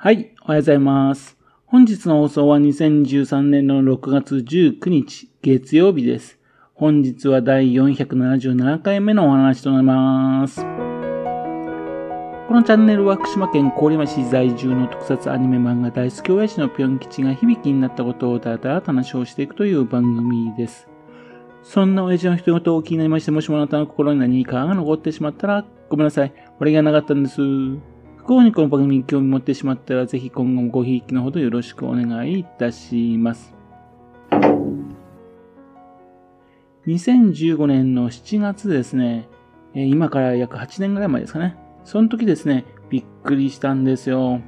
はい、おはようございます。本日の放送は2023年の6月19日、月曜日です。本日は第477回目のお話となります。このチャンネルは福島県郡山市在住の特撮アニメ漫画大好き親父のぴょん吉が響きになったことをだらだら話をしていくという番組です。そんな親父の一言を気になりまして、もしもあなたの心に何かが残ってしまったら、ごめんなさい。俺がなかったんです。幸にこの番組に興味持ってしまったら、ぜひ今後もごひいきのほどよろしくお願いいたします。2015年の7月ですね、今から約8年ぐらい前ですかね。その時ですね、びっくりしたんですよ。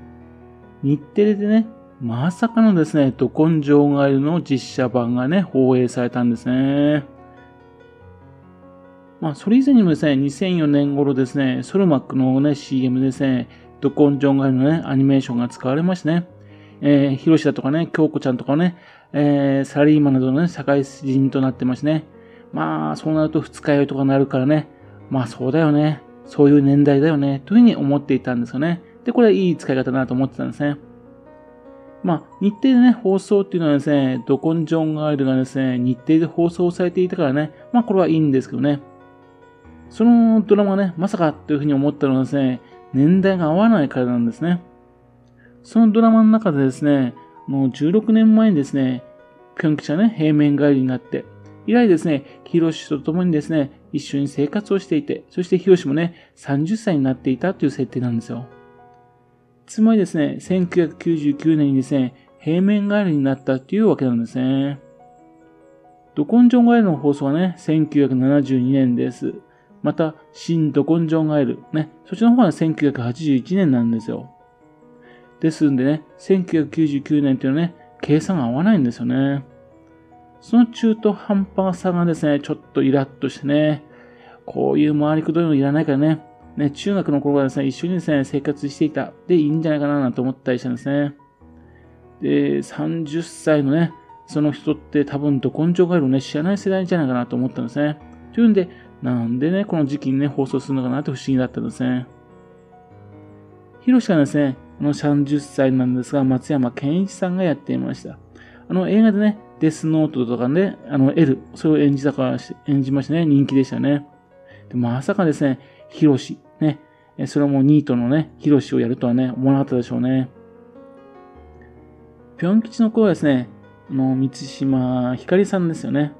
日テレでね、まさかのですね、ど根性ガエルの実写版がね、放映されたんですね。まあ、それ以前にもですね、2004年頃ですね、ソルマックのね、CM ですね、ドコンジョンガイのね、アニメーションが使われましてね、えー、ヒロシだとかね、京子ちゃんとかね、えー、サラリーマンなどのね、社会人となってますね。まあ、そうなると二日酔いとかなるからね、まあそうだよね、そういう年代だよね、というふうに思っていたんですよね。で、これはいい使い方だなと思ってたんですね。まあ、日程でね、放送っていうのはですね、ドコンジョンガイルがですね、日程で放送されていたからね、まあこれはいいんですけどね。そのドラマね、まさかというふうに思ったのはですね、年代が合わないからなんですね。そのドラマの中でですね、もう16年前にですね、ぴょん吉はね、平面帰りになって、以来ですね、ヒロシと共にですね、一緒に生活をしていて、そしてヒロシもね、30歳になっていたという設定なんですよ。つまりですね、1999年にですね、平面帰りになったというわけなんですね。ドコンジョンガエルの放送はね、1972年です。また、新ドコンジョンガエル。ね。そっちの方は1981年なんですよ。ですんでね、1999年っていうのはね、計算が合わないんですよね。その中途半端さがですね、ちょっとイラッとしてね、こういう回りくどいのいらないからね、ね、中学の頃からですね、一緒にですね、生活していたでいいんじゃないかななんて思ったりしたんですね。で、30歳のね、その人って多分ど根性ガエルをね、知らない世代じゃないかなと思ったんですね。というんで、なんでね、この時期にね、放送するのかなって不思議だったんですね。ヒロシがですね、この30歳なんですが、松山健一さんがやっていました。あの映画でね、デスノートとかね、あの L、それを演じたから、演じましてね、人気でしたね。でまさかですね、ヒロシ、ね、それもニートのね、ヒロシをやるとはね、思わなかったでしょうね。ぴょん吉の子はですね、あの、三島ひかりさんですよね。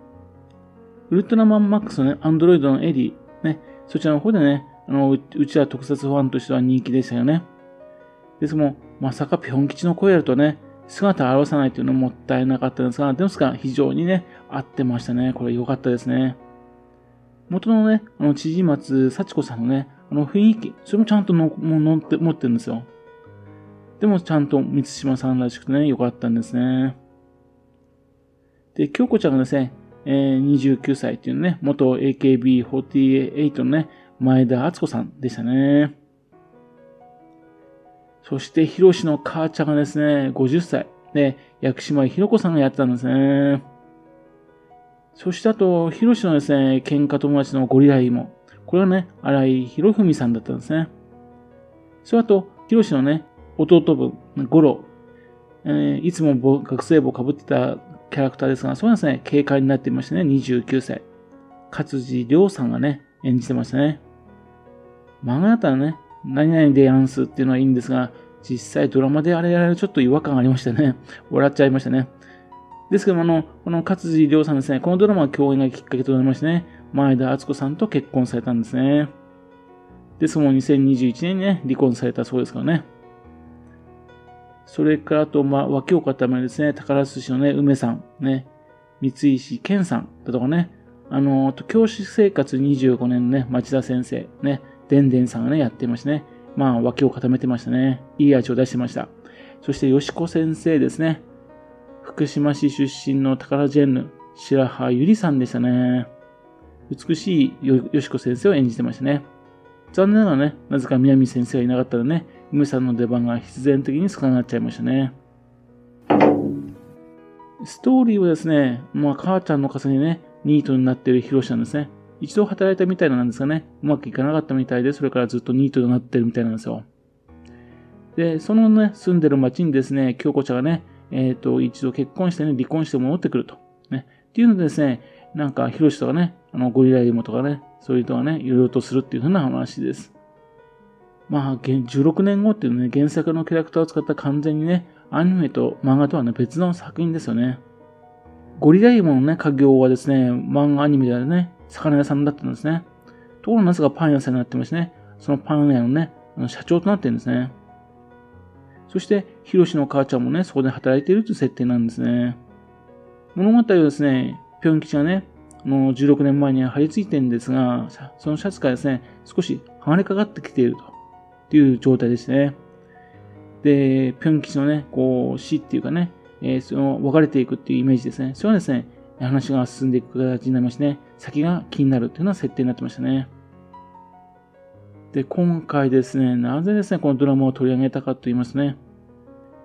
ウルトラマンマックスのね、アンドロイドのエリー、ね、そちらの方でね、あの、うちは特撮ファンとしては人気でしたよね。ですも、まさかピョン吉の声やるとね、姿を現さないっていうのももったいなかったんですが、でもすが非常にね、合ってましたね。これ良かったですね。元のね、あの、千々松幸子さんのね、あの雰囲気、それもちゃんとのも乗って持ってるんですよ。でもちゃんと満島さんらしくてね、良かったんですね。で、京子ちゃんがですね、えー、29歳っていうね、元 AKB48 のね、前田敦子さんでしたね。そして、ヒロシの母ちゃんがですね、50歳。で、薬師丸ひろ子さんがやってたんですね。そしてあと、ヒロシのですね、喧嘩友達のゴリライも。これはね、荒井博文さんだったんですね。それあと、ヒロシのね、弟分、ゴロ。えー、いつも学生帽かぶってたキャラクターですが、そうですね、警戒になっていましたね、29歳。勝地涼さんがね、演じてましたね。漫画だったらね、何々でやんすっていうのはいいんですが、実際ドラマであれやられるちょっと違和感がありましたね。笑っちゃいましたね。ですけども、あの、この勝地涼さんですね、このドラマは共演がきっかけとなりましてね、前田敦子さんと結婚されたんですね。ですも2021年にね、離婚されたそうですからね。それからあと、まあ、脇を固めですね、宝寿司のね、梅さん、ね、三石健さんだとかね、あの、教師生活25年のね、町田先生、ね、でんでんさんがね、やってましたね。まあ、脇を固めてましたね。いい味を出してました。そして、よしこ先生ですね。福島市出身の宝ジェンヌ、白羽ゆりさんでしたね。美しいよしこ先生を演じてましたね。残念ながらね、なぜか南先生がいなかったらね、梅さんの出番が必然的に少なくなっちゃいましたね。ストーリーはですね、まあ、母ちゃんの傘にね、ニートになっているヒロシなんですね。一度働いたみたいなんですがね、うまくいかなかったみたいで、それからずっとニートになってるみたいなんですよ。で、そのね、住んでる町にですね、京子ちゃんがね、えっ、ー、と、一度結婚してね、離婚して戻ってくると。ね。っていうのでですね、なんか、ヒロシとかね、あの、ゴリライモとかね、そういう人がね、いろいろとするっていうふうな話です。まあ、16年後っていうね、原作のキャラクターを使った完全にね、アニメと漫画とはね、別の作品ですよね。ゴリライモのね、家業はですね、漫画アニメではね、魚屋さんだったんですね。ところがなぜかパン屋さんになってましてね、そのパン屋のね、あの社長となってるんですね。そして、ヒロシの母ちゃんもね、そこで働いているという設定なんですね。物語はですね、ぴょん吉がね、あの16年前に張り付いてるんですが、そのシャツからですね、少し剥がれかかってきているとっていう状態ですね。で、ぴょん吉のね、こう、死っていうかね、えー、その別れていくっていうイメージですね。それはですね、話が進んでいく形になりましてね、先が気になるっていうのは設定になってましたね。で、今回ですね、なぜですね、このドラマを取り上げたかと言いますね、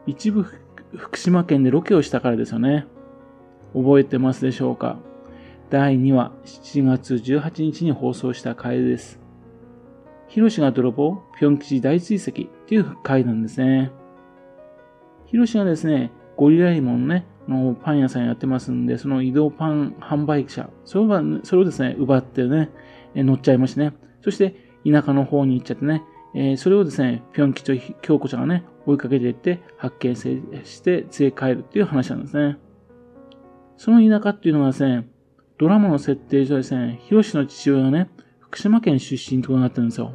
一部福島県でロケをしたからですよね。覚えてますでしょうか？第2話、7月18日に放送した回です。ヒロシが泥棒、ピョン吉大追跡っていう回なんですね。ヒロシがですね、ゴリライモンね、のパン屋さんやってますんで、その移動パン販売者、それは、それをですね、奪ってね、乗っちゃいましてね。そして、田舎の方に行っちゃってね、えー、それをですね、ぴょん吉と京子ちゃんがね、追いかけていって発見して連れ帰るっていう話なんですね。その田舎っていうのはですね、ドラマの設定上ですね、ヒロシの父親がね、福島県出身となってるんですよ。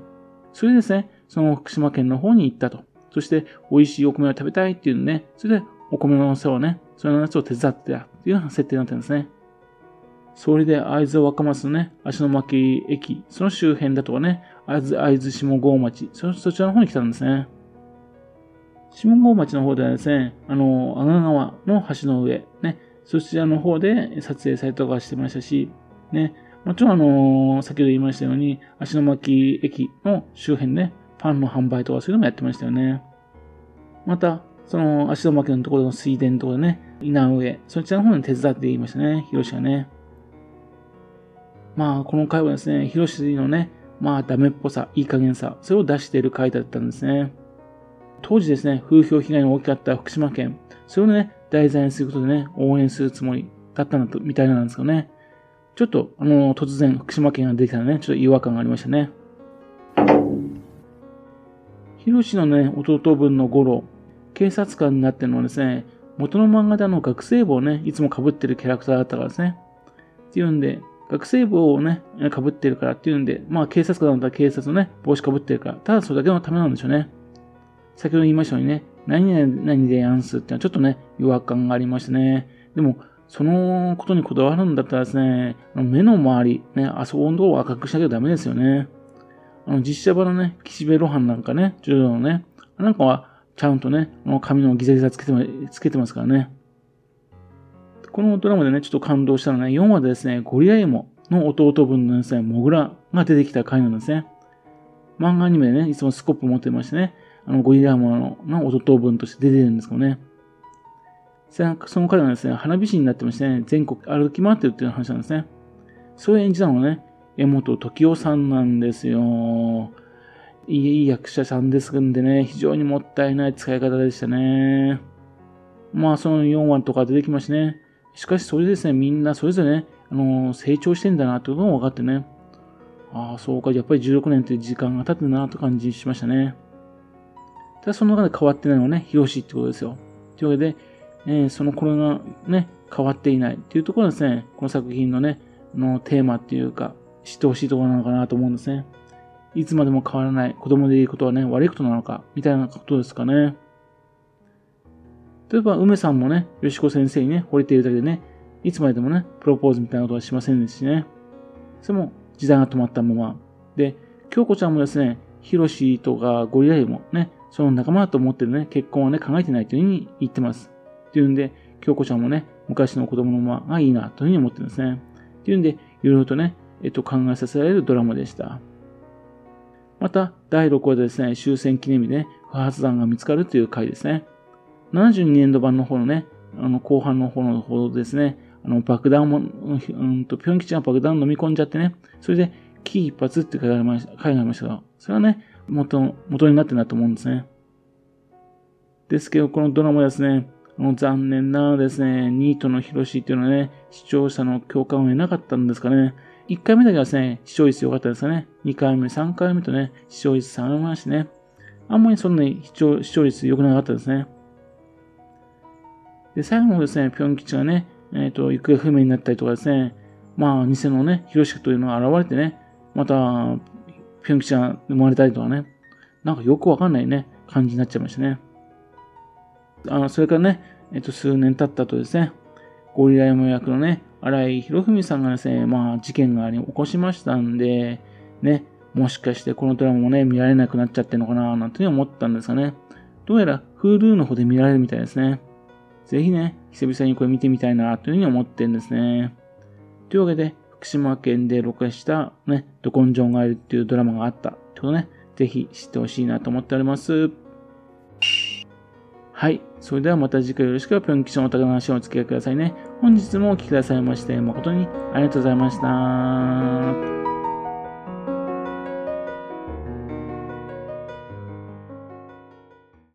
それでですね、その福島県の方に行ったと。そして、美味しいお米を食べたいっていうんでね、それでお米の世話をね、そのやつを手伝ってたっていうような設定になってるんですね。それで会津若松のね、足の巻駅、その周辺だとかね、会津、会津下郷町、そ、そちらの方に来たんですね。下郷町の方ではですね、あの、阿賀川の橋の上、ね、そちらの方で撮影されたとかしてましたし、ね、もちろんあの、先ほど言いましたように、足の巻駅の周辺で、ね、パンの販売とかそういうのもやってましたよね。また、その足の巻のところの水田のところでね、稲植、そちらの方に手伝っていましたね、ヒロシがね。まあ、この回はですね、ヒロシのね、まあ、ダメっぽさ、いい加減さ、それを出している回だったんですね。当時ですね、風評被害の大きかった福島県、それをね、題材にすることでね、応援するつもりだったんだと、みたいなんですけどね。ちょっと、あの、突然、福島県ができたらね、ちょっと違和感がありましたね。ヒロシのね、弟分の五郎、警察官になってるのはですね、元の漫画であの学生帽をね、いつも被ってるキャラクターだったからですね。っていうんで、学生帽をね、被ってるからっていうんで、まあ警察官だったら警察のね、帽子被ってるから、ただそれだけのためなんでしょうね。先ほど言いましたようにね、何々でやんすってのはちょっとね、違和感がありましたね。でも、そのことにこだわるんだったらですね、目の周り、ね、あそこのとこを赤くしなきゃダメですよね。あの、実写版のね、岸辺露伴なんかね、柔道のね、なんかは、ちゃんとね、の髪のギザギザつけてつけてますからね。このドラマでね、ちょっと感動したのはね、4話でですね、ゴリラエモの弟分のですね、モグラが出てきた回なんですね。漫画アニメでね、いつもスコップ持ってましてね、あの、ゴリラエモの弟分として出てるんですけどね。その彼がですね、花火師になってましてね、全国歩き回ってるっていう話なんですね。それを演じたのがね、江本時夫さんなんですよ。いい役者さんですんでね、非常にもったいない使い方でしたね。まあ、その4話とか出てきましてね。しかし、それですね、みんなそれぞれね、あのー、成長してんだなってことも分かってね。ああ、そうか、やっぱり16年っていう時間が経ってるなと感じしましたね。ただ、その中で変わってないのはね、ヒロシってことですよ。というわけで、え、その頃がね、変わっていないっていうところですね、この作品のね、のテーマっていうか、知ってほしいところなのかなと思うんですね。いつまでも変わらない子供でいいことはね、悪いことなのか、みたいなことですかね。例えば、梅さんもね、よしこ先生にね、惚れているだけでね、いつまででもね、プロポーズみたいなことはしませんでしね。それも時代が止まったまま。で、京子ちゃんもですね、ヒロシとかゴリラよりもね、その仲間だと思ってるね、結婚はね、考えてないというふうに言ってます。っていうんで、京子ちゃんもね、昔の子供のままがいいなというふうに思ってるんですね。っていうんで、いろいろとね、えっと、考えさせられるドラマでした。また、第6話でですね、終戦記念日で、ね、不発弾が見つかるという回ですね。72年度版の方のね、あの、後半の方の方ですね、あの、爆弾も、うんと、ピョン吉が爆弾飲み込んじゃってね、それで、危機一髪って書いてありました、書いましたが、それはね、元、元になってるなと思うんですね。ですけど、このドラマですね、あの残念なですね、ニートのヒロシっていうのはね、視聴者の共感を得なかったんですかね。1回目だけはですね、視聴率良かったですかね。2回目、3回目とね、視聴率下がりましてね。あんまりそんなに視聴視聴率良くなかったですね。で、最後のですね、ピョン吉がね、えっ、ー、と、行方不明になったりとかですね、まあ、偽のね、ヒロシというのが現れてね、また、ピョン吉が生まれたりとかね、なんかよくわかんないね、感じになっちゃいましたね。あの、それからね、えっ、と、数年経ったとですね、ゴリラ山役のね、荒井博文さんがですね、まあ、事件があり起こしましたんで、ね、もしかしてこのドラマもね、見られなくなっちゃってるのかな、なんて思ったんですがね。どうやら Hulu の方で見られるみたいですね。ぜひね、久々にこれ見てみたいな、というふうに思ってるんですね。というわけで、福島県で録画したね、ドコンジョンガエルっていうドラマがあった。ということね、ぜひ知ってほしいなと思っております。はい。それではまた次回よろしくぴょん吉のお宝の話をお付き合いくださいね。本日もお聴きくださいまして誠にありがとうございました。